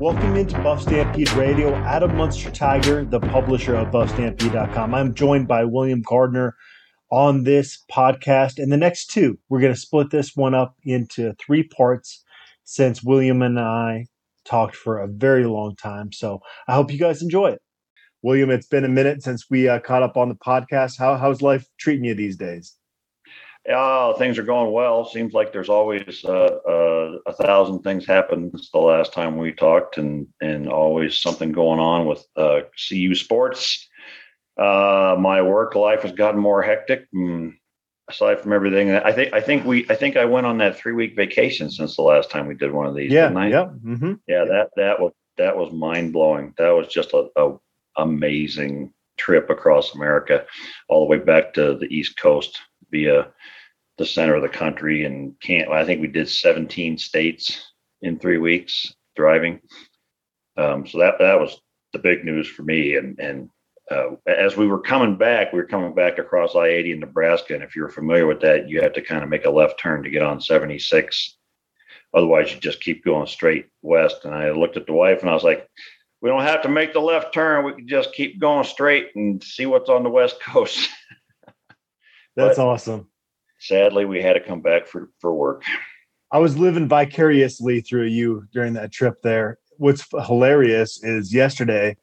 Welcome into Buff Stampede Radio. Adam Munsterteiger, the publisher of BuffStampede.com. I'm joined by William Gardner on this podcast. And the next two, we're going to split this one up into three parts since William and I talked for a very long time. So I hope you guys enjoy it. William, it's been a minute since we uh, caught up on the podcast. How, how's life treating you these days? Oh, things are going well. Seems like there's always uh, uh, a thousand things happen since the last time we talked, and and always something going on with uh, CU sports. Uh, my work life has gotten more hectic. And aside from everything, I think I think we I think I went on that three week vacation since the last time we did one of these. Yeah, yeah, mm-hmm. yeah. That that was that was mind blowing. That was just a, a amazing trip across America, all the way back to the East Coast via the center of the country and can't. I think we did 17 states in three weeks driving. Um, so that that was the big news for me. And and uh, as we were coming back, we were coming back across I-80 in Nebraska, and if you're familiar with that, you have to kind of make a left turn to get on 76. Otherwise, you just keep going straight west. And I looked at the wife, and I was like, "We don't have to make the left turn. We can just keep going straight and see what's on the west coast." That's but awesome. Sadly, we had to come back for for work. I was living vicariously through you during that trip there. What's hilarious is yesterday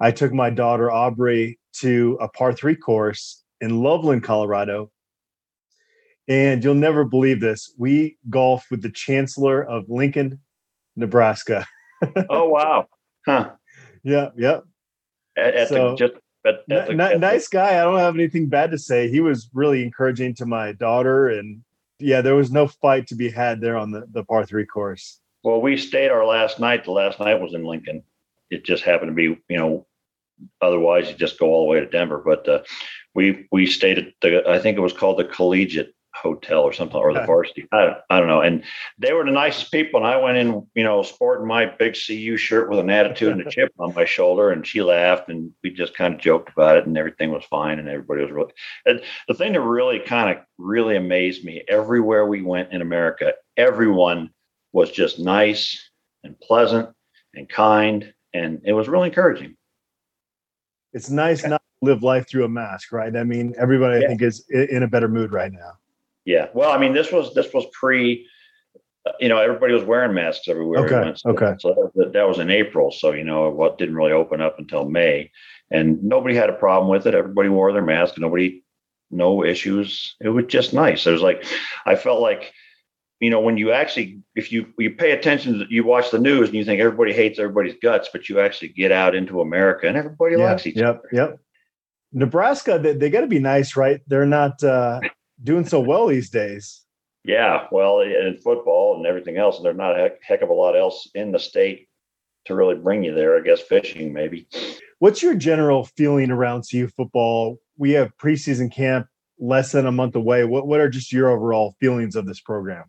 I took my daughter Aubrey to a par three course in Loveland, Colorado. And you'll never believe this. We golfed with the chancellor of Lincoln, Nebraska. oh wow. Huh. Yeah, yeah. At, at so, the, just but nice guy. I don't have anything bad to say. He was really encouraging to my daughter, and yeah, there was no fight to be had there on the the par three course. Well, we stayed our last night. The last night was in Lincoln. It just happened to be, you know, otherwise you just go all the way to Denver. But uh, we we stayed at the I think it was called the Collegiate hotel or something or the varsity. I don't, I don't know. And they were the nicest people. And I went in, you know, sporting my big CU shirt with an attitude and a chip on my shoulder. And she laughed and we just kind of joked about it and everything was fine. And everybody was really, and the thing that really kind of really amazed me everywhere we went in America, everyone was just nice and pleasant and kind. And it was really encouraging. It's nice not to live life through a mask, right? I mean, everybody yeah. I think is in a better mood right now. Yeah. Well, I mean, this was this was pre. You know, everybody was wearing masks everywhere. Okay. Went, so, okay. So that, that was in April. So you know, what didn't really open up until May, and nobody had a problem with it. Everybody wore their mask. Nobody, no issues. It was just nice. It was like, I felt like you know, when you actually, if you you pay attention, you watch the news and you think everybody hates everybody's guts, but you actually get out into America and everybody yeah, likes each other. yep, other. Yep. Nebraska, they, they got to be nice, right? They're not. uh doing so well these days. Yeah, well, in football and everything else, and there's not a heck, of a lot else in the state to really bring you there. I guess fishing, maybe. What's your general feeling around CU football? We have preseason camp less than a month away. What what are just your overall feelings of this program?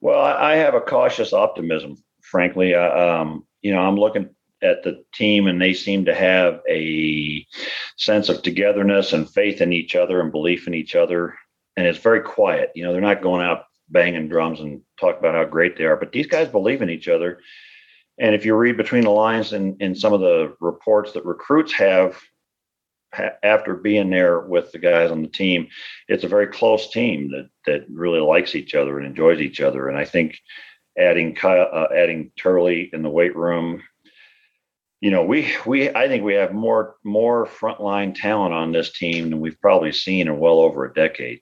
Well, I have a cautious optimism, frankly. Um, you know, I'm looking at the team, and they seem to have a sense of togetherness and faith in each other and belief in each other and it's very quiet. You know, they're not going out banging drums and talk about how great they are, but these guys believe in each other. And if you read between the lines in, in some of the reports that recruits have ha- after being there with the guys on the team, it's a very close team that that really likes each other and enjoys each other. And I think adding uh, adding Turley in the weight room, you know, we we I think we have more more frontline talent on this team than we've probably seen in well over a decade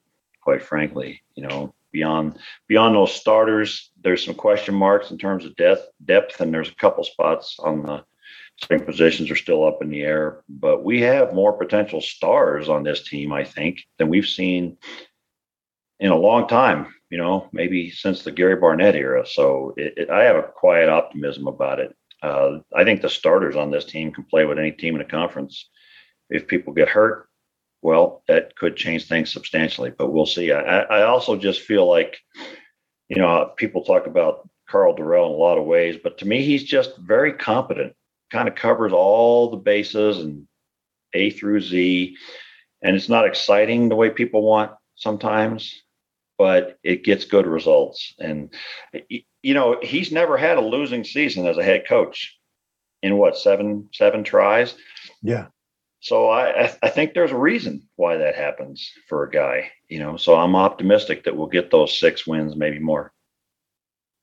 quite frankly. You know, beyond beyond those starters, there's some question marks in terms of depth, depth, and there's a couple spots on the starting positions are still up in the air. But we have more potential stars on this team, I think, than we've seen in a long time. You know, maybe since the Gary Barnett era. So it, it, I have a quiet optimism about it. Uh, I think the starters on this team can play with any team in the conference. If people get hurt, well, that could change things substantially, but we'll see. I, I also just feel like, you know, people talk about Karl Dorrell in a lot of ways, but to me, he's just very competent, kind of covers all the bases and A through Z. And it's not exciting the way people want sometimes, but it gets good results. And you know, he's never had a losing season as a head coach in what seven seven tries. Yeah. So I I think there's a reason why that happens for a guy, you know. So I'm optimistic that we'll get those six wins, maybe more.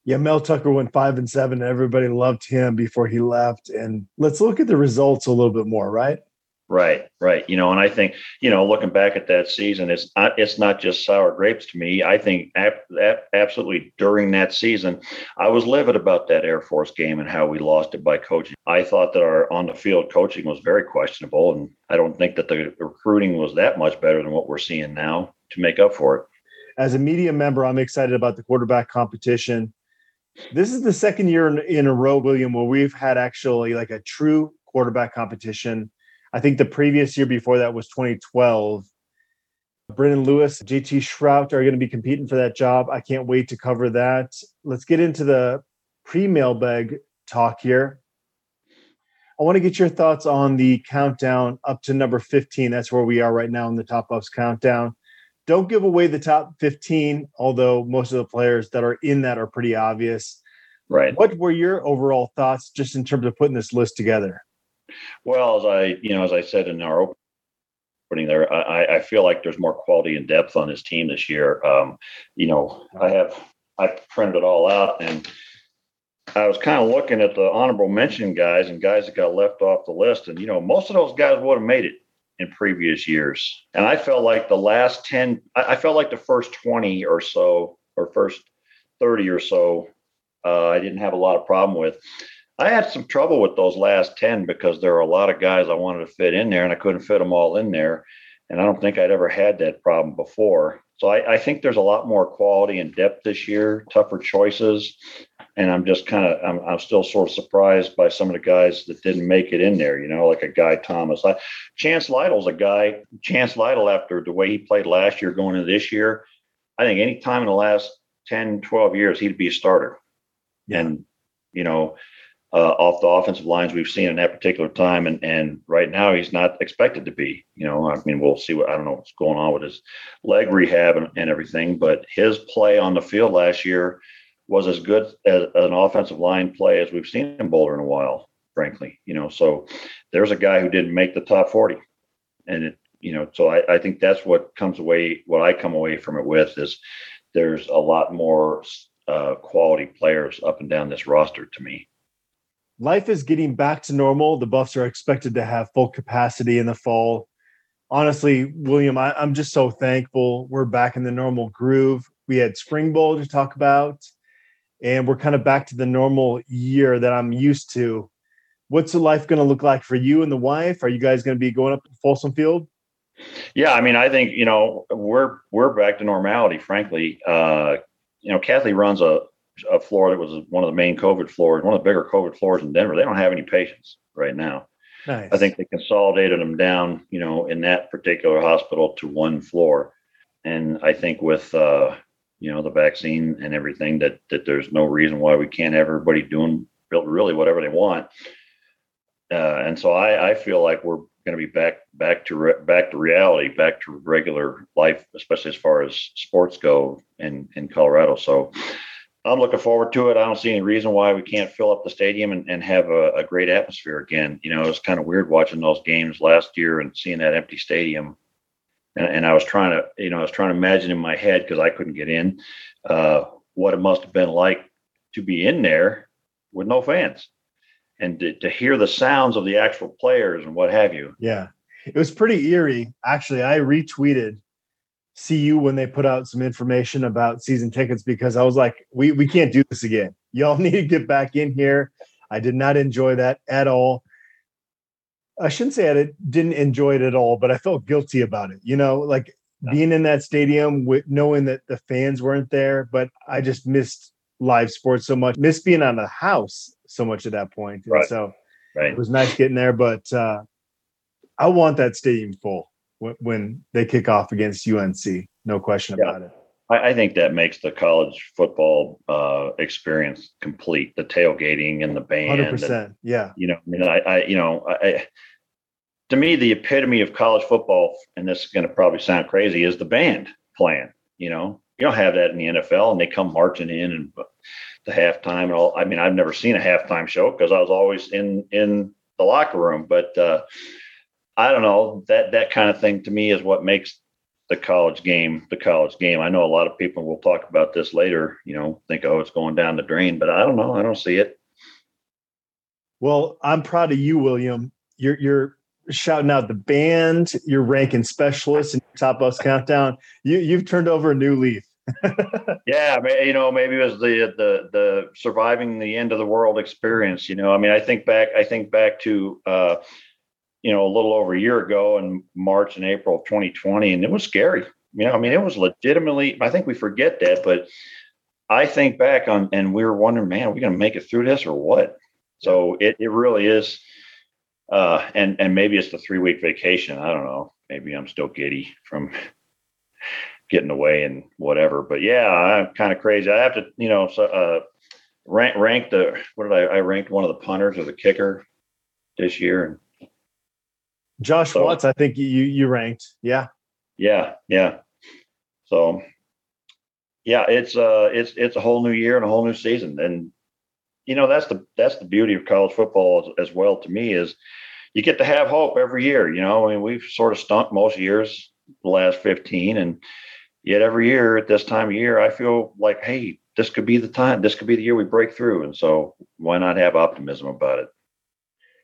Yeah, Mel Tucker went five and seven, and everybody loved him before he left. And let's look at the results a little bit more, right? Right, right. You know, and I think you know, looking back at that season, it's not it's not just sour grapes to me. I think ap- ap- absolutely during that season, I was livid about that Air Force game and how we lost it by coaching. I thought that our on the field coaching was very questionable, and I don't think that the recruiting was that much better than what we're seeing now to make up for it. As a media member, I'm excited about the quarterback competition. This is the second year in, in a row, William, where we've had actually like a true quarterback competition I think the previous year before that was 2012. Brendan Lewis, JT Shrout are going to be competing for that job. I can't wait to cover that. Let's get into the pre mailbag talk here. I want to get your thoughts on the countdown up to number 15. That's where we are right now in the top buffs countdown. Don't give away the top 15, although most of the players that are in that are pretty obvious. Right. What were your overall thoughts just in terms of putting this list together? Well, as I, you know, as I said in our opening there, I, I feel like there's more quality and depth on his team this year. Um, you know, I have I printed it all out and I was kind of looking at the honorable mention guys and guys that got left off the list. And, you know, most of those guys would have made it in previous years. And I felt like the last 10, I felt like the first 20 or so, or first 30 or so, uh, I didn't have a lot of problem with. I had some trouble with those last 10 because there were a lot of guys I wanted to fit in there and I couldn't fit them all in there. And I don't think I'd ever had that problem before. So I, I think there's a lot more quality and depth this year, tougher choices. And I'm just kind of, I'm, I'm still sort of surprised by some of the guys that didn't make it in there, you know, like a guy Thomas. I, Chance Lytle's a guy, Chance Lytle, after the way he played last year going into this year, I think any time in the last 10, 12 years, he'd be a starter. Yeah. And, you know, uh, off the offensive lines we've seen in that particular time. And and right now he's not expected to be. You know, I mean, we'll see what I don't know what's going on with his leg rehab and, and everything, but his play on the field last year was as good as an offensive line play as we've seen in Boulder in a while, frankly. You know, so there's a guy who didn't make the top 40. And it, you know, so I, I think that's what comes away, what I come away from it with is there's a lot more uh, quality players up and down this roster to me life is getting back to normal. The Buffs are expected to have full capacity in the fall. Honestly, William, I, am just so thankful we're back in the normal groove. We had Spring Bowl to talk about, and we're kind of back to the normal year that I'm used to. What's the life going to look like for you and the wife? Are you guys going to be going up to Folsom Field? Yeah, I mean, I think you know we're we're back to normality. Frankly, uh, you know, Kathy runs a a floor that was one of the main COVID floors, one of the bigger COVID floors in Denver. They don't have any patients right now. Nice. I think they consolidated them down, you know, in that particular hospital to one floor. And I think with, uh, you know, the vaccine and everything, that that there's no reason why we can't have everybody doing really whatever they want. Uh, and so I, I feel like we're going to be back back to re- back to reality, back to regular life, especially as far as sports go in in Colorado. So I'm looking forward to it. I don't see any reason why we can't fill up the stadium and, and have a, a great atmosphere again. You know, it was kind of weird watching those games last year and seeing that empty stadium. And, and I was trying to, you know, I was trying to imagine in my head because I couldn't get in uh, what it must have been like to be in there with no fans and to, to hear the sounds of the actual players and what have you. Yeah, it was pretty eerie. Actually, I retweeted CU when they put out some information about season tickets because I was like, we we can't do this again. Y'all need to get back in here. I did not enjoy that at all. I shouldn't say I didn't enjoy it at all, but I felt guilty about it. You know, like being in that stadium with knowing that the fans weren't there, but I just missed live sports so much, missed being on the house so much at that point. Right. so right. it was nice getting there, but uh, I want that stadium full when they kick off against UNC. No question yeah. about it. I, I, think that makes the college football uh, experience complete. The tailgating and the band. Hundred percent. Yeah. You know, I mean, I, I you know, I, to me, the epitome of college football, and this is going to probably sound crazy, is the band playing. You know, you don't have that in the NFL, and they come marching in and the halftime and all. I mean, I've never seen a halftime show because I was always in in the locker room, but uh, I don't know that that kind of thing to me is what makes the college game the college game. I know a lot of people will talk about this later. You know, think oh it's going down the drain, but I don't know. I don't see it. Well, I'm proud of you, William. You're you're shouting out the band. You're ranking specialists in top buffs countdown. You you've turned over a new leaf. yeah, you know, maybe it was the the the surviving the end of the world experience. You know, I mean, I think back, I think back to uh, you know a little over a year ago in March and April of 2020, and it was scary. You know, I mean, it was legitimately. I think we forget that, but I think back on, and we were wondering, man, are we going to make it through this or what? So it it really is. Uh, and and maybe it's the three week vacation. I don't know. Maybe I'm still giddy from getting away and whatever. But yeah, I'm kind of crazy. I have to, you know, so, uh, rank rank the what did I? I ranked one of the punters or the kicker this year. And Josh so, Watts, I think you you ranked. Yeah. Yeah, yeah. So yeah, it's uh it's it's a whole new year and a whole new season. And you know, that's the that's the beauty of college football as, as well to me is you get to have hope every year. You know, I mean, we've sort of stunk most years the last 15 and yet every year at this time of year, I feel like, hey, this could be the time. This could be the year we break through. And so why not have optimism about it?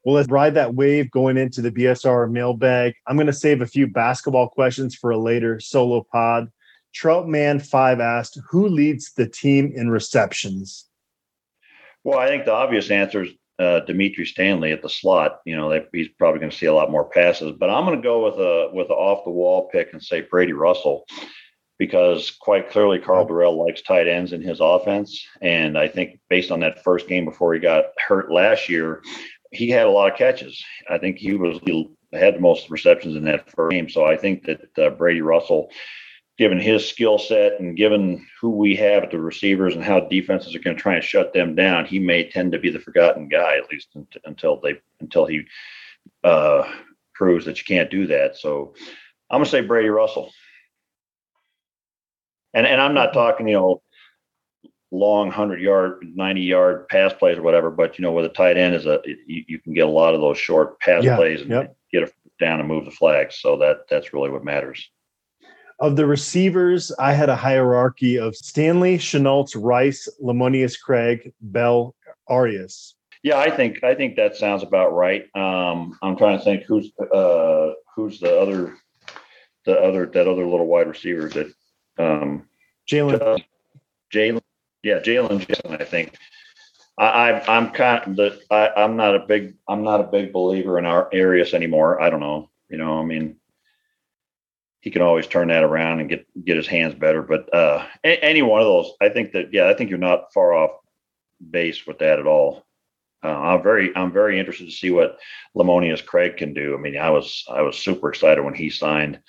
Well, let's ride that wave going into the BSR mailbag. I'm going to save a few basketball questions for a later solo pod. Troutman5 asked, who leads the team in receptions? Well, I think the obvious answer is uh, Dimitri Stanley at the slot. You know, they, he's probably going to see a lot more passes. But I'm going to go with a with an off the wall pick and say Brady Russell because quite clearly Karl Dorrell likes tight ends in his offense. And I think based on that first game before he got hurt last year, he had a lot of catches. I think he was he had the most receptions in that first game. So I think that uh, Brady Russell, given his skill set and given who we have at the receivers and how defenses are going to try and shut them down, he may tend to be the forgotten guy at least until they until he uh, proves that you can't do that. So I'm going to say Brady Russell. And and I'm not talking, you know, long hundred yard, ninety yard pass plays or whatever, but you know, with a tight end is a you, you can get a lot of those short pass yeah, plays and yep. get it down and move the flags. So that that's really what matters. Of the receivers, I had a hierarchy of Stanley, Shenaults, Rice, Lemonious Craig, Bell, Arias. Yeah, I think I think that sounds about right. Um, I'm trying to think who's uh, who's the other the other that other little wide receiver that um, Jalen. Jalen. Yeah, Jalen Jackson. I think. I, I'm kind of the. I, I'm not a big. I'm not a big believer in our Arias anymore. I don't know. You know. I mean, he can always turn that around and get get his hands better. But uh, any one of those, I think that. Yeah, I think you're not far off base with that at all. Uh, I'm very I'm very interested to see what Lemonious Craig can do. I mean, I was I was super excited when he signed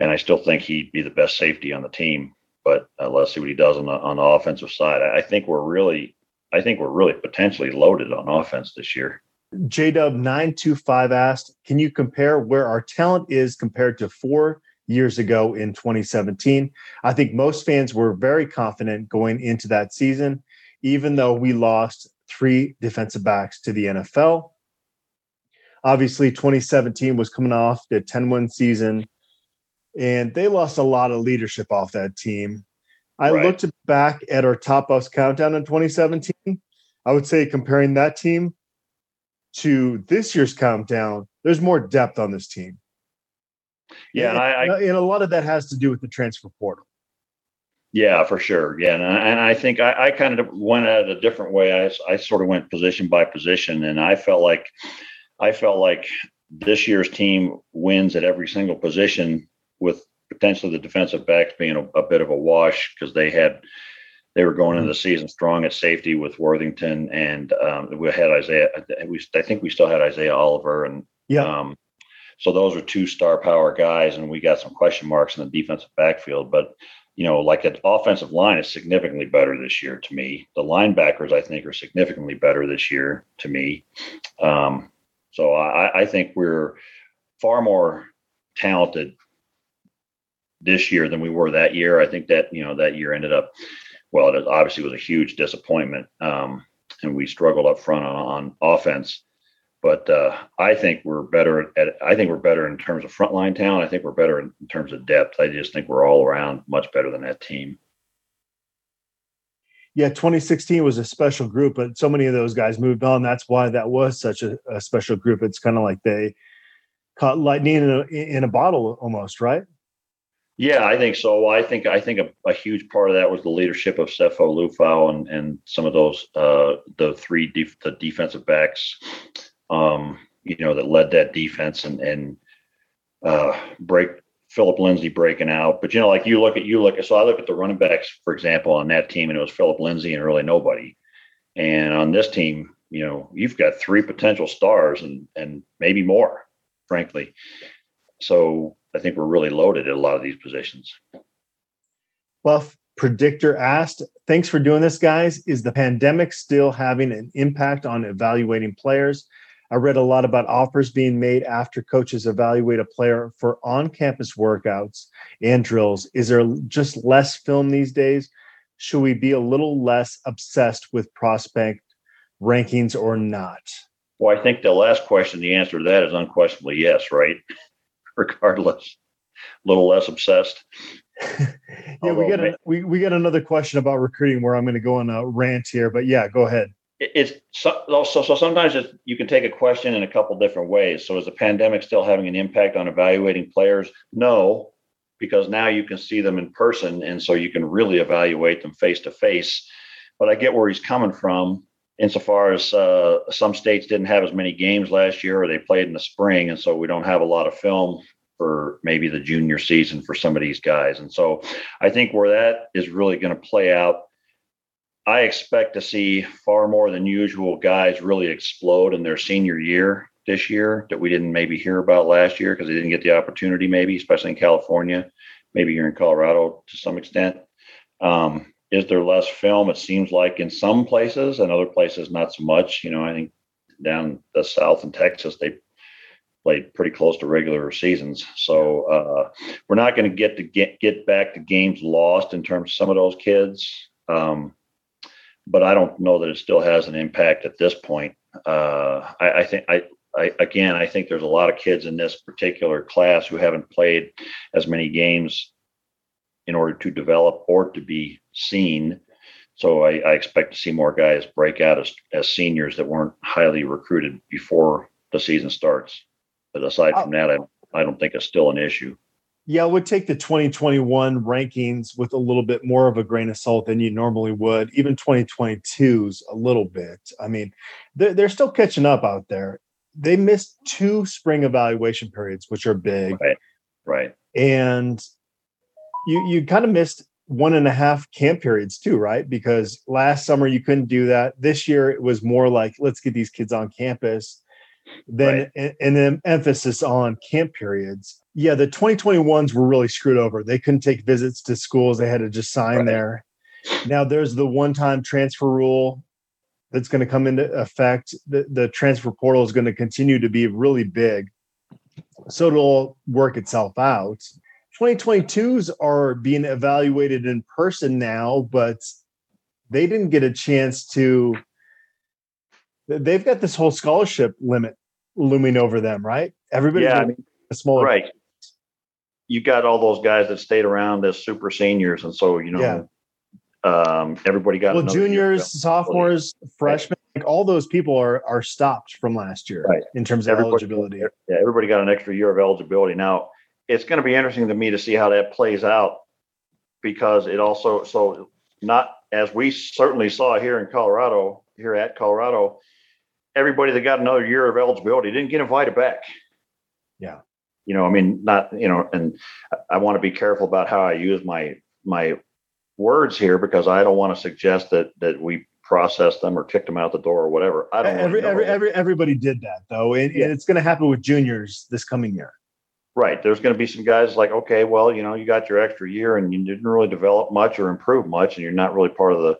and I still think he'd be the best safety on the team. But uh, let's see what he does on the on the offensive side. I, think we're really, I think we're really potentially loaded on offense this year. JW nine two five asked, "Can you compare where our talent is compared to four years ago in 2017?" I think most fans were very confident going into that season, even though we lost three defensive backs to the NFL. Obviously, 2017 was coming off the 10 win season and they lost a lot of leadership off that team. I right. looked back at our top buffs countdown in 2017. I would say comparing that team to this year's countdown, there's more depth on this team. Yeah, and, I, I, and a lot of that has to do with the transfer portal. Yeah, for sure. Yeah, and I, and I think I, I, kind of went at it a different way. I, I sort of went position by position, and I felt like I felt like this year's team wins at every single position with potentially the defensive backs being a, a bit of a wash because they had they were going into the season strong at safety with Worthington, and um, we had Isaiah. We I think we still had Isaiah Oliver, and yeah. Um, so those are two star power guys, and we got some question marks in the defensive backfield. But you know, like an offensive line is significantly better this year to me. The linebackers, I think, are significantly better this year to me. Um, so I, I think we're far more talented this year than we were that year. I think that you know that year ended up well. It obviously was a huge disappointment, um, and we struggled up front on, on offense. But uh, I think we're better at. I think we're better in terms of frontline talent. I think we're better in, in terms of depth. I just think we're all around much better than that team. Yeah, 2016 was a special group, but so many of those guys moved on. That's why that was such a, a special group. It's kind of like they caught lightning in a, in a bottle almost, right? Yeah, I think so. I think I think a, a, huge part of that was the leadership of Sefo Liufau and and some of those uh, the three def- the defensive backs, um, you know, that led that defense and and uh, break Philip Lindsay breaking out. But you know, like you look at you look at so I look at the running backs, for example, on that team, and it was Philip Lindsay and really nobody. And on this team, you know, you've got three potential stars and and maybe more, frankly. So I think we're really loaded at a lot of these positions. Buff Predictor asked, Thanks for doing this, guys. Is the pandemic still having an impact on evaluating players? I read a lot about offers being made after coaches evaluate a player for on campus workouts and drills. Is there just less film these days? Should we be a little less obsessed with prospect rankings or not? Well, I think the last question, the answer to that is unquestionably yes, right? regardless. A little less obsessed. yeah, we got a, we we got another question about recruiting where I'm going to go on a rant here, but yeah, go ahead. It's so, so, so sometimes it's, you can take a question in a couple different ways. So is the pandemic still having an impact on evaluating players? No, because now you can see them in person, and so you can really evaluate them face to face. But I get where he's coming from insofar as uh, some states didn't have as many games last year or they played in the spring and so we don't have a lot of film for maybe the junior season for some of these guys. And so i think where that is really going to play out i expect to see far more than usual guys really explode in their senior year this year that we didn't maybe hear about last year because they didn't get the opportunity maybe especially in california maybe here in colorado to some extent. Um, is there less film? It seems like in some places, and other places not so much. You know, I think down the south in Texas, they played pretty close to regular seasons. So uh, we're not going to get to get get back to games lost in terms of some of those kids. Um, but I don't know that it still has an impact at this point. Uh, I, I, think I, I again I think there's a lot of kids in this particular class who haven't played as many games in order to develop or to be seen. So I, I expect to see more guys break out as, as seniors that weren't highly recruited before the season starts. But aside from that, I, I don't think it's still an issue. Yeah, I would take the 2021 rankings with a little bit more of a grain of salt than you normally would. Even 2022's a little bit. I mean, they're, they're still catching up out there. They missed two spring evaluation periods, which are big. Right. Right. And you you kind of missed one and a half camp periods too, right? Because last summer you couldn't do that. This year it was more like let's get these kids on campus. Then right. and, and then emphasis on camp periods. Yeah, the 2021s were really screwed over. They couldn't take visits to schools. They had to just sign right. there. Now there's the one-time transfer rule that's going to come into effect. The, the transfer portal is going to continue to be really big. So it'll work itself out 2022s are being evaluated in person now, but they didn't get a chance to. They've got this whole scholarship limit looming over them, right? Everybody's yeah, I mean, a smaller right. You got all those guys that stayed around as super seniors, and so you know, yeah. um, everybody got well, juniors, sophomores, freshmen. Like all those people are are stopped from last year right. in terms of everybody, eligibility. Yeah, everybody got an extra year of eligibility now it's going to be interesting to me to see how that plays out because it also so not as we certainly saw here in Colorado, here at Colorado, everybody that got another year of eligibility didn't get invited back. Yeah. You know, I mean, not, you know, and I want to be careful about how I use my my words here because I don't want to suggest that that we process them or kicked them out the door or whatever. I don't every, every, every, everybody did that though. And, yeah. and it's going to happen with juniors this coming year. Right. There's going to be some guys like, okay, well, you know, you got your extra year and you didn't really develop much or improve much, and you're not really part of the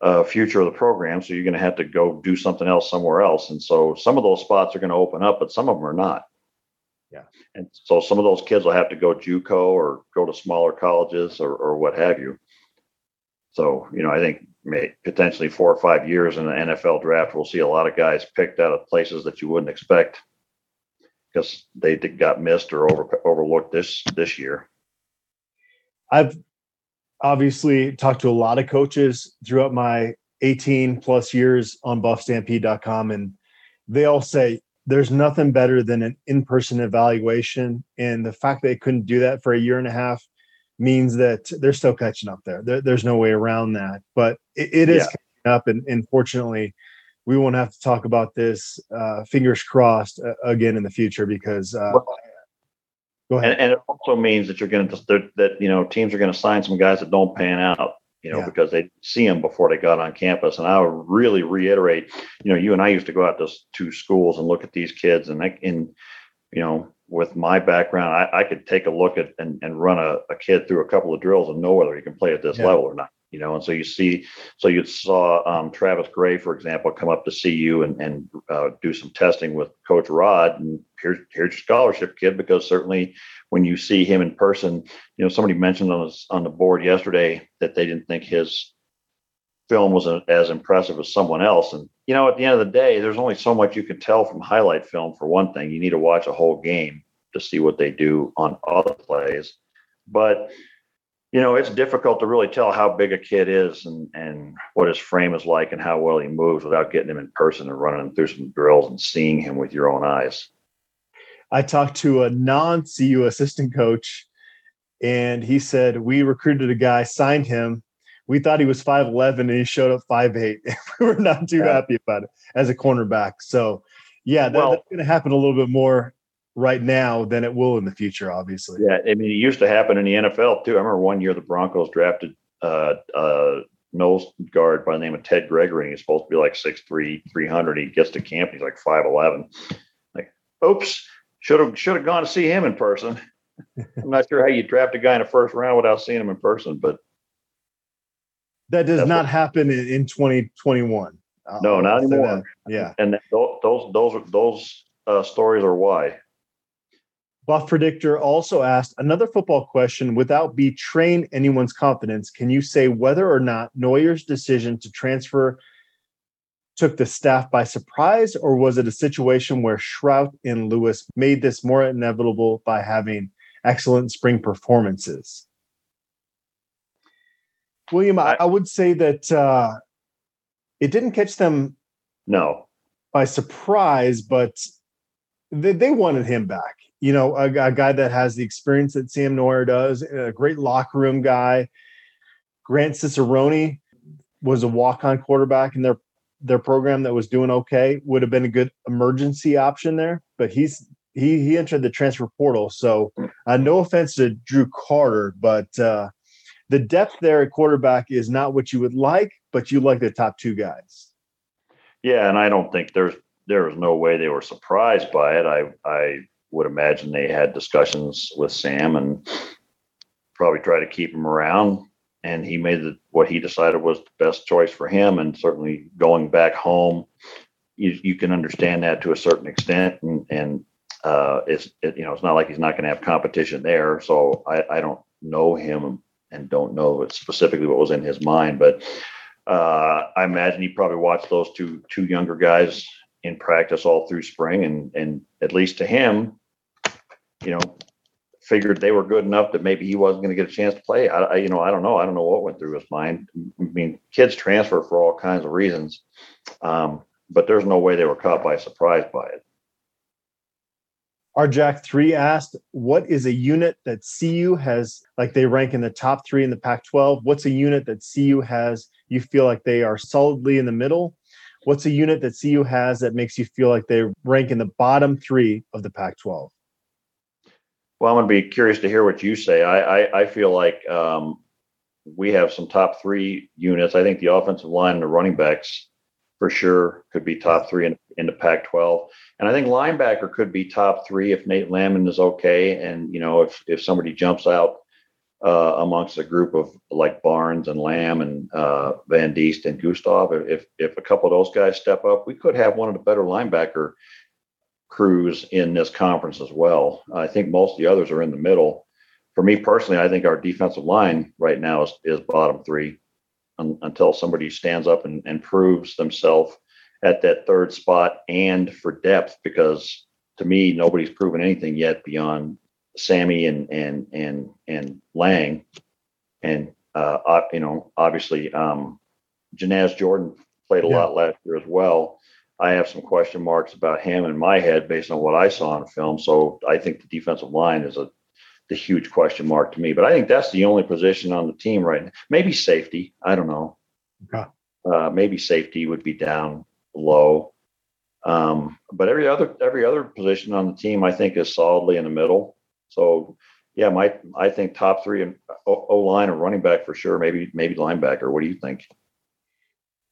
uh, future of the program. So you're going to have to go do something else somewhere else. And so some of those spots are going to open up, but some of them are not. Yeah. And so some of those kids will have to go JUCO or go to smaller colleges or, or what have you. So, you know, I think may, potentially four or five years in the NFL draft, we'll see a lot of guys picked out of places that you wouldn't expect because they got missed or over, overlooked this this year. I've obviously talked to a lot of coaches throughout my 18 plus years on buffstampede.com and they all say there's nothing better than an in-person evaluation and the fact they couldn't do that for a year and a half means that they're still catching up there, there there's no way around that but it, it is yeah. catching up and, and fortunately we won't have to talk about this uh, fingers crossed uh, again in the future because uh, well, go ahead. And, and, it also means that you're going to that you know teams are going to sign some guys that don't pan out you know, yeah. because they see them before they got on campus. And I would really reiterate, you know, you and I used to go out to two schools and look at these kids, and I, in, you know, with my background, I, I could take a look at and, and run a, a, kid through a couple of drills and know whether he can play at this yeah. level or not. You know, and so you see, so you saw um, Travis Gray, for example, come up to CU and, and uh, do some testing with Coach Rod, and here's here's your scholarship kid because certainly when you see him in person, you know, somebody mentioned on on the board yesterday that they didn't think his film was as impressive as someone else. And you know, at the end of the day, there's only so much you can tell from highlight film. For one thing, you need to watch a whole game to see what they do on other plays. But you know, it's difficult to really tell how big a kid is and and what his frame is like and how well he moves without getting him in person and running him through some drills and seeing him with your own eyes. I talked to a non CU assistant coach, and he said we recruited a guy, signed him. We thought he was five eleven, and he showed up five eight. we were not too yeah. happy about it as a cornerback. So, yeah, that, well, that's going to happen a little bit more right now than it will in the future. Obviously, yeah. I mean, it used to happen in the NFL too. I remember one year the Broncos drafted uh, uh, nose guard by the name of Ted Gregory. He's supposed to be like 6'3", 300. He gets to camp, he's like 5'11". Like, oops, should have should have gone to see him in person. I'm not sure how you draft a guy in the first round without seeing him in person, but that does not what, happen in, in 2021. no, I'll not anymore. That. Yeah, and those those those those uh, stories are why. Buff Predictor also asked another football question without betraying anyone's confidence. Can you say whether or not Noyer's decision to transfer took the staff by surprise, or was it a situation where Shrout and Lewis made this more inevitable by having excellent spring performances? William, I, I would say that uh, it didn't catch them no by surprise, but they, they wanted him back. You know, a, a guy that has the experience that Sam Noyer does, a great locker room guy. Grant Cicerone was a walk-on quarterback in their their program that was doing okay would have been a good emergency option there. But he's he he entered the transfer portal. So uh, no offense to Drew Carter, but uh, the depth there at quarterback is not what you would like, but you like the top two guys. Yeah, and I don't think there's there was no way they were surprised by it. I I would imagine they had discussions with Sam and probably try to keep him around and he made the, what he decided was the best choice for him. And certainly going back home, you, you can understand that to a certain extent. And, and uh, it's, it, you know, it's not like he's not going to have competition there. So I, I don't know him and don't know specifically what was in his mind, but uh, I imagine he probably watched those two, two younger guys in practice all through spring. And, and at least to him, you know, figured they were good enough that maybe he wasn't going to get a chance to play. I, I, you know, I don't know. I don't know what went through his mind. I mean, kids transfer for all kinds of reasons, um, but there's no way they were caught by surprise by it. Our Jack three asked, "What is a unit that CU has like they rank in the top three in the Pac-12? What's a unit that CU has you feel like they are solidly in the middle? What's a unit that CU has that makes you feel like they rank in the bottom three of the Pac-12?" Well, I'm going to be curious to hear what you say. I I, I feel like um, we have some top three units. I think the offensive line and the running backs for sure could be top three in, in the Pac-12, and I think linebacker could be top three if Nate Landman is okay, and you know if if somebody jumps out uh, amongst a group of like Barnes and Lamb and uh, Van Diest and Gustav. If if a couple of those guys step up, we could have one of the better linebacker crews in this conference as well. I think most of the others are in the middle. For me personally, I think our defensive line right now is, is bottom three un, until somebody stands up and, and proves themselves at that third spot and for depth because to me nobody's proven anything yet beyond Sami and and and and Lang and uh, you know obviously um Janaz Jordan played a yeah. lot last year as well. I have some question marks about him in my head based on what I saw in film. So I think the defensive line is a the huge question mark to me. But I think that's the only position on the team right now. Maybe safety. I don't know. Okay. Uh, maybe safety would be down low. Um, but every other every other position on the team, I think, is solidly in the middle. So yeah, my I think top three and O line and running back for sure. Maybe maybe linebacker. What do you think?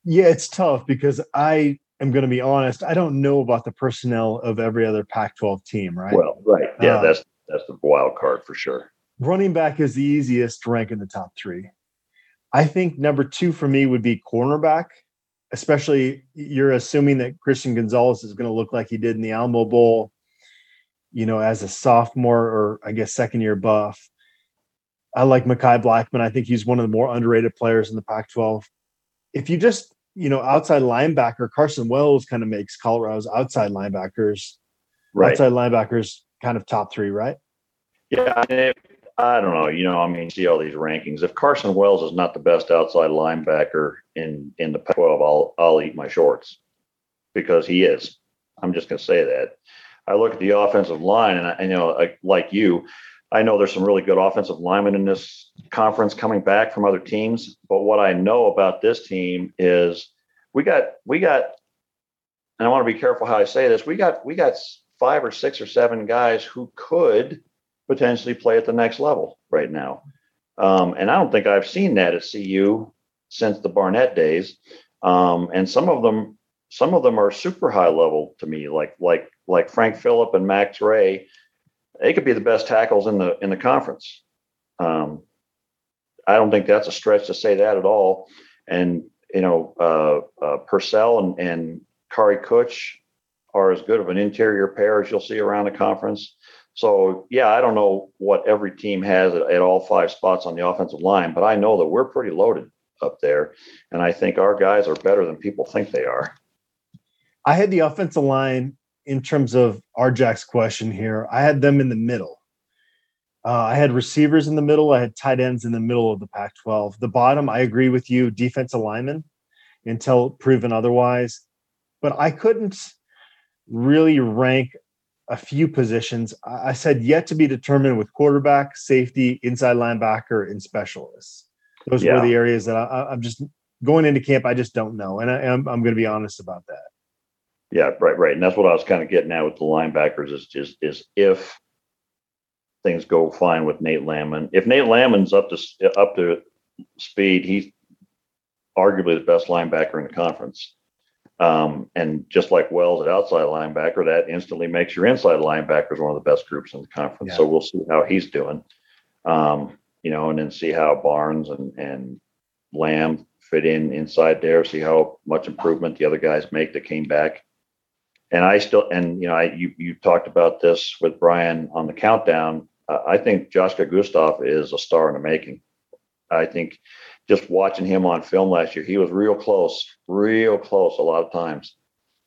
Yeah, it's tough because I am going to be honest. I don't know about the personnel of every other Pac-12 team. Right. Well, right. Yeah, uh, that's that's the wild card for sure. Running back is the easiest to rank in the top three. I think number two for me would be cornerback especially you're assuming that Christian Gonzalez is going to look like he did in the Alamo Bowl, you know, as a sophomore or I guess second year buff. I like Mekhi Blackmon. I think he's one of the more underrated players in the Pac 12. If you just, you know, outside linebacker, Carson Wells kind of makes Colorado's outside linebackers, right. outside linebackers kind of top three, right? Yeah. I don't know. You know, I mean, see all these rankings. If Carson Wells is not the best outside linebacker in in the Pac-12, I'll I'll eat my shorts because he is. I'm just going to say that. I look at the offensive line, and I, you know, like you, I know there's some really good offensive linemen in this conference coming back from other teams. But what I know about this team is we got we got, and I want to be careful how I say this. We got we got five or six or seven guys who could potentially play at the next level right now. Um, and I don't think I've seen that at CU since the Barnett days. Um, and some of them, some of them are super high level to me, like like like Frank Fillip and Max Wray. They could be the best tackles in the in the conference. Um, I don't think that's a stretch to say that at all. And you know, uh, uh, Pursell and, and Kary Kutsch are as good of an interior pair as you'll see around the conference. So yeah, I don't know what every team has at, at, all five spots on the offensive line, but I know that we're pretty loaded up there, and I think our guys are better than people think they are. I had the offensive line in terms of Jack's question here. I had them in the middle. Uh, I had receivers in the middle. I had tight ends in the middle of the Pac-12. The bottom, I agree with you, defensive linemen until proven otherwise. But I couldn't really rank a few positions. I said yet to be determined with quarterback, safety, inside linebacker, and specialists. Those yeah. were the areas that I, am just going into camp. I just don't know, and I, am I'm, I'm going to be honest about that. Yeah, right, right, and that's what I was kind of getting at with the linebackers is just is if things go fine with Nate Landman. If Nate Landman's up to up to speed, he's arguably the best linebacker in the conference. Um, and just like Wells at outside linebacker, that instantly makes your inside linebackers one of the best groups in the conference. Yeah. So we'll see how he's doing. Um, you know, and then see how Barnes and, and Lamb fit in inside there, see how much improvement the other guys make that came back. And I still, and you know, I you you talked about this with Brian on the countdown. Uh, I think Joshka Gustav is a star in the making. I think just watching him on film last year, he was real close, real close a lot of times.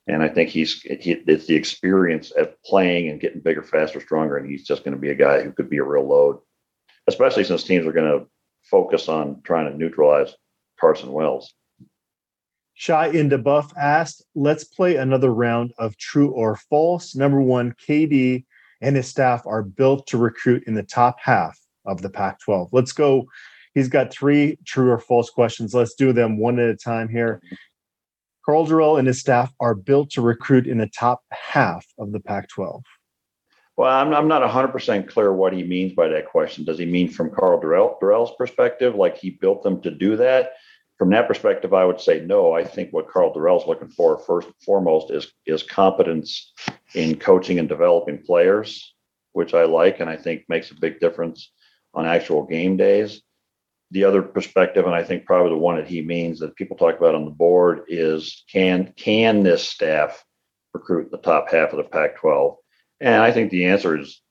And I think he's he, it's the experience of playing and getting bigger, faster, stronger, and he's just going to be a guy who could be a real load, especially since teams are going to focus on trying to neutralize Carson Wells. Shy in Buff asked, let's play another round of true or false. Number one, KD and his staff are built to recruit in the top half of the Pac 12. Let's go He's got three true or false questions. Let's do them one at a time here. Karl Dorrell and his staff are built to recruit in the top half of the Pac 12. Well, I'm, I'm not 100% clear what he means by that question. Does he mean from Karl Dorrell, Dorrell's perspective, like he built them to do that? From that perspective, I would say no. I think what Karl Dorrell's looking for, first and foremost, is, is competence in coaching and developing players, which I like and I think makes a big difference on actual game days the other perspective, and I think probably the one that he means that people talk about on the board is can can this staff recruit the top half of the Pac 12? And I think the answer is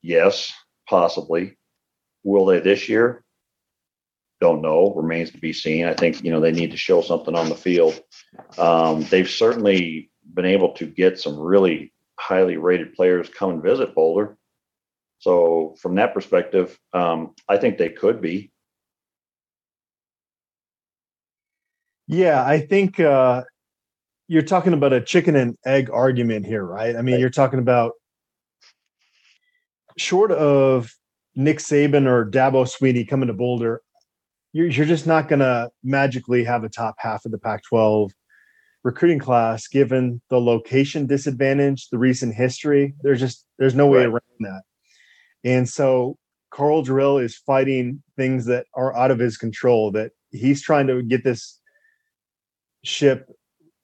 yes, possibly. Will they this year? Don't know. Remains to be seen. I think, you know, they need to show something on the field. Um, they've certainly been able to get some really highly rated players come and visit Boulder. So from that perspective, um, I think they could be. Yeah, I think uh, you're talking about a chicken and egg argument here, right? I mean, right. you're talking about short of Nick Saban or Dabo Swinney coming to Boulder, you're, you're just not going to magically have a top half of the Pac 12 recruiting class given the location disadvantage, the recent history. There's just, there's no way right. around that. And so Karl Dorrell is fighting things that are out of his control, that he's trying to get this ship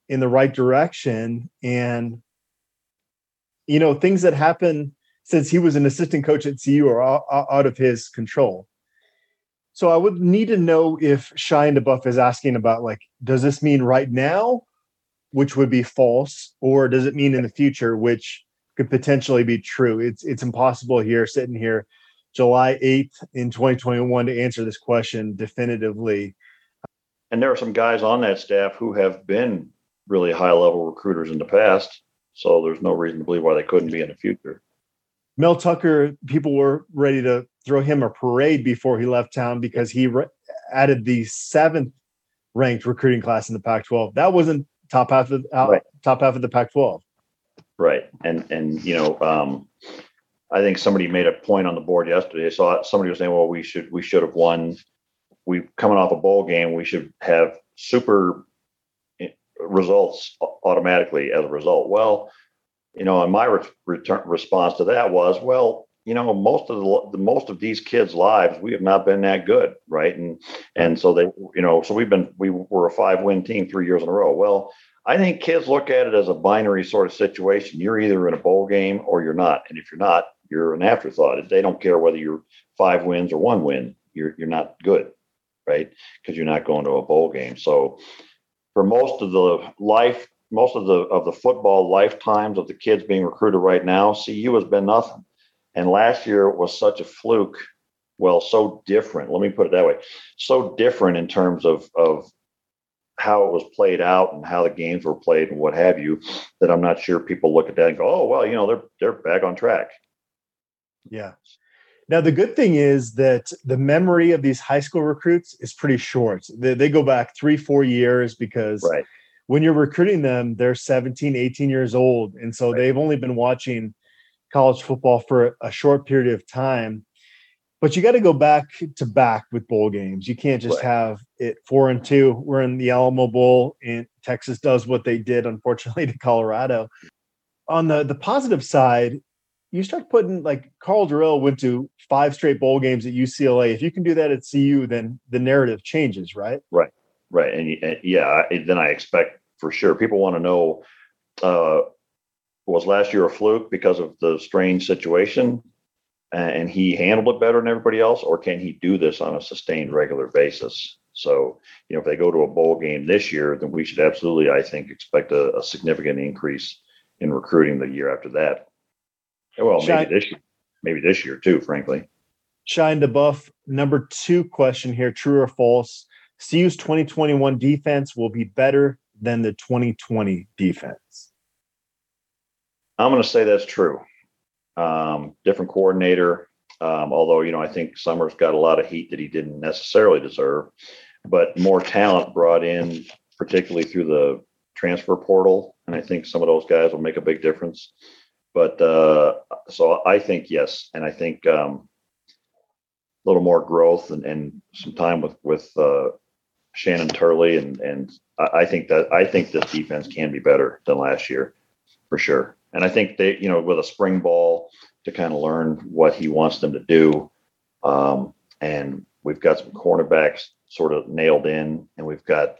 in the right direction. And, you know, things that happen since he was an assistant coach at CU are out of his control. So I would need to know if Cheyenne DeBuff is asking about like, does this mean right now, which would be false, or does it mean in the future, which could potentially be true? It's it's impossible here, sitting here, July eighth in 2021, to answer this question definitively. And there are some guys on that staff who have been really high level recruiters in the past, so there's no reason to believe why they couldn't be in the future. Mel Tucker, people were ready to throw him a parade before he left town because he re- added the seventh ranked recruiting class in the Pac-12. That wasn't top half of uh, right. top half of the Pac-12. Right, and and you know, um, I think somebody made a point on the board yesterday. I saw somebody was saying, "Well, we should we should have won. We coming off a bowl game, we should have super eh, results automatically as a result." Well, you know, and my re- return response to that was, well, you know, most of the, the, most of these kids' lives, we have not been that good, right? And and so they, you know, so we've been we were a five win team three years in a row. Well, I think kids look at it as a binary sort of situation. You're either in a bowl game or you're not, and if you're not, you're an afterthought. They don't care whether you're five wins or one win. You're you're not good, right? Because you're not going to a bowl game. So for most of the life most of the of the football lifetimes of the kids being recruited right now, CU has been nothing. And last year was such a fluke. Well, so different. Let me put it that way. So different in terms of of how it was played out and how the games were played and what have you, that I'm not sure people look at that and go, oh well, you know, they're they're back on track. Yeah. Now the good thing is that the memory of these high school recruits is pretty short. They, they go back three, four years because right when you're recruiting them, they're 17, 18 years old. And so right. they've only been watching college football for a short period of time. But you got to go back to back with bowl games. You can't just right. have it four and two. We're in the Alamo Bowl, and Texas does what they did, unfortunately, to Colorado. On the the positive side, you start putting like Karl Dorrell went to five straight bowl games at UCLA. If you can do that at CU, then the narrative changes, right? Right. Right. And, and yeah, then I expect for sure people want to know uh, was last year a fluke because of the strange situation and he handled it better than everybody else, or can he do this on a sustained regular basis? So, you know, if they go to a bowl game this year, then we should absolutely, I think, expect a, a significant increase in recruiting the year after that. Well, maybe this year, maybe this year too, frankly. Cheyenne DeBuff, number two question here: True or false? CU's 2021 defense will be better than the 2020 defense? I'm going to say that's true. Um, different coordinator, um, although you know I think Summers got a lot of heat that he didn't necessarily deserve, but more talent brought in, particularly through the transfer portal, and I think some of those guys will make a big difference. But uh, so I think yes, and I think um, a little more growth and, and some time with with uh, Shannon Turley, and and I think that I think this defense can be better than last year, for sure. And I think they, you know, with a spring ball to kind of learn what he wants them to do, um, and we've got some cornerbacks sort of nailed in, and we've got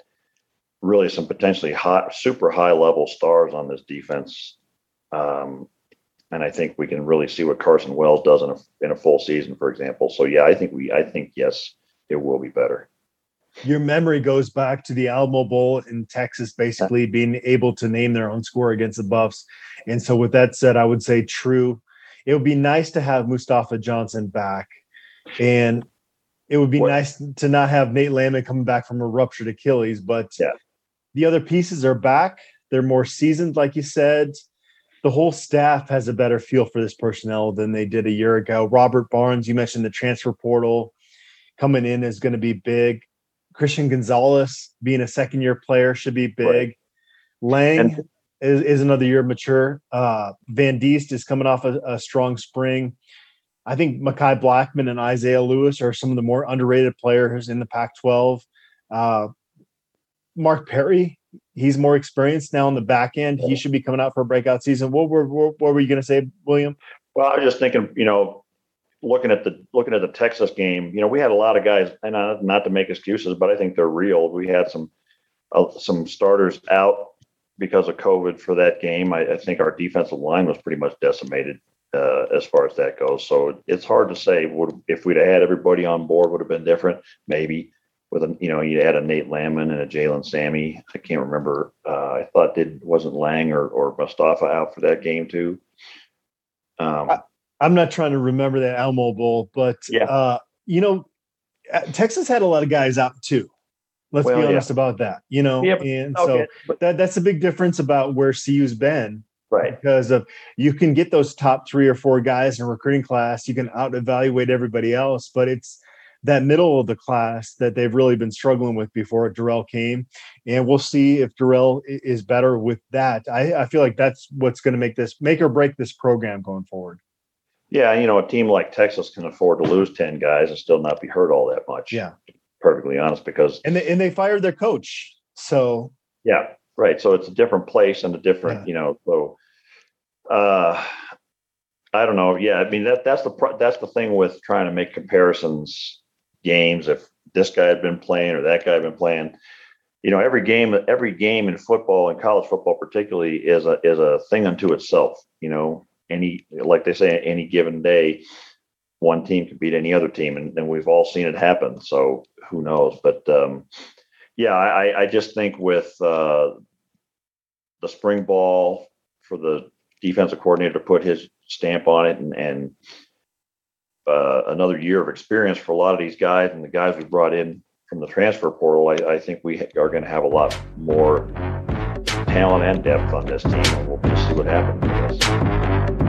really some potentially hot, super high level stars on this defense. Um, and I think we can really see what Carson Wells does in a in a full season, for example. So yeah, I think we, I think yes, it will be better. Your memory goes back to the Alamo Bowl in Texas, basically being able to name their own score against the Buffs. And so, with that said, I would say true. It would be nice to have Mustafa Johnson back, and it would be what? nice to not have Nate Landman coming back from a ruptured Achilles. But yeah. the other pieces are back. They're more seasoned, like you said. The whole staff has a better feel for this personnel than they did a year ago. Robert Barnes, you mentioned the transfer portal coming in is going to be big. Christian Gonzalez being a second year player should be big. Right. Lang and, is, is another year mature. Uh, Van Diest is coming off a, a strong spring. I think Mekhi Blackmon and Isaiah Lewis are some of the more underrated players in the Pac 12. Uh, Mark Perry, he's more experienced now on the back end. He should be coming out for a breakout season. What were, what were you going to say, William? Well, I was just thinking, you know, looking at the looking at the Texas game, you know, we had a lot of guys, and not, not to make excuses, but I think they're real. We had some uh, some starters out because of COVID for that game. I, I think our defensive line was pretty much decimated uh, as far as that goes. So it's hard to say. Would if we'd have had everybody on board, would have been different, maybe. With a you know you had a Nate Landman and a Jalen Sami. I can't remember. Uh, I thought did wasn't Lang or or Mustafa out for that game too. Um, I'm not trying to remember that Alamo Bowl, but yeah. uh, you know, uh, Texas had a lot of guys out too. Let's well, be honest yeah. about that. You know, yeah, but, and okay. so that that's a big difference about where CU's been. Right. Because of you can get those top three or four guys in a recruiting class, you can out evaluate everybody else, but it's that middle of the class that they've really been struggling with before Dorrell came. And we'll see if Dorrell is better with that. I, I feel like that's what's going to make this make or break this program going forward. Yeah, you know, a team like Texas can afford to lose 10 guys and still not be hurt all that much. Yeah. Perfectly honest, because and they and they fired their coach. So yeah, right. So it's a different place and a different, yeah. you know, so uh I don't know. Yeah, I mean that that's the that's the thing with trying to make comparisons games. If this guy had been playing or that guy had been playing, you know, every game every game in football and college football particularly is a is a thing unto itself. You know, any like they say any given day one team can beat any other team and, and we've all seen it happen so who knows? But um, yeah I, I just think with uh, the spring ball for the defensive coordinator to put his stamp on it and, and uh, another year of experience for a lot of these guys and the guys we brought in from the transfer portal I, I think we are going to have a lot more talent and depth on this team and we'll just see what happens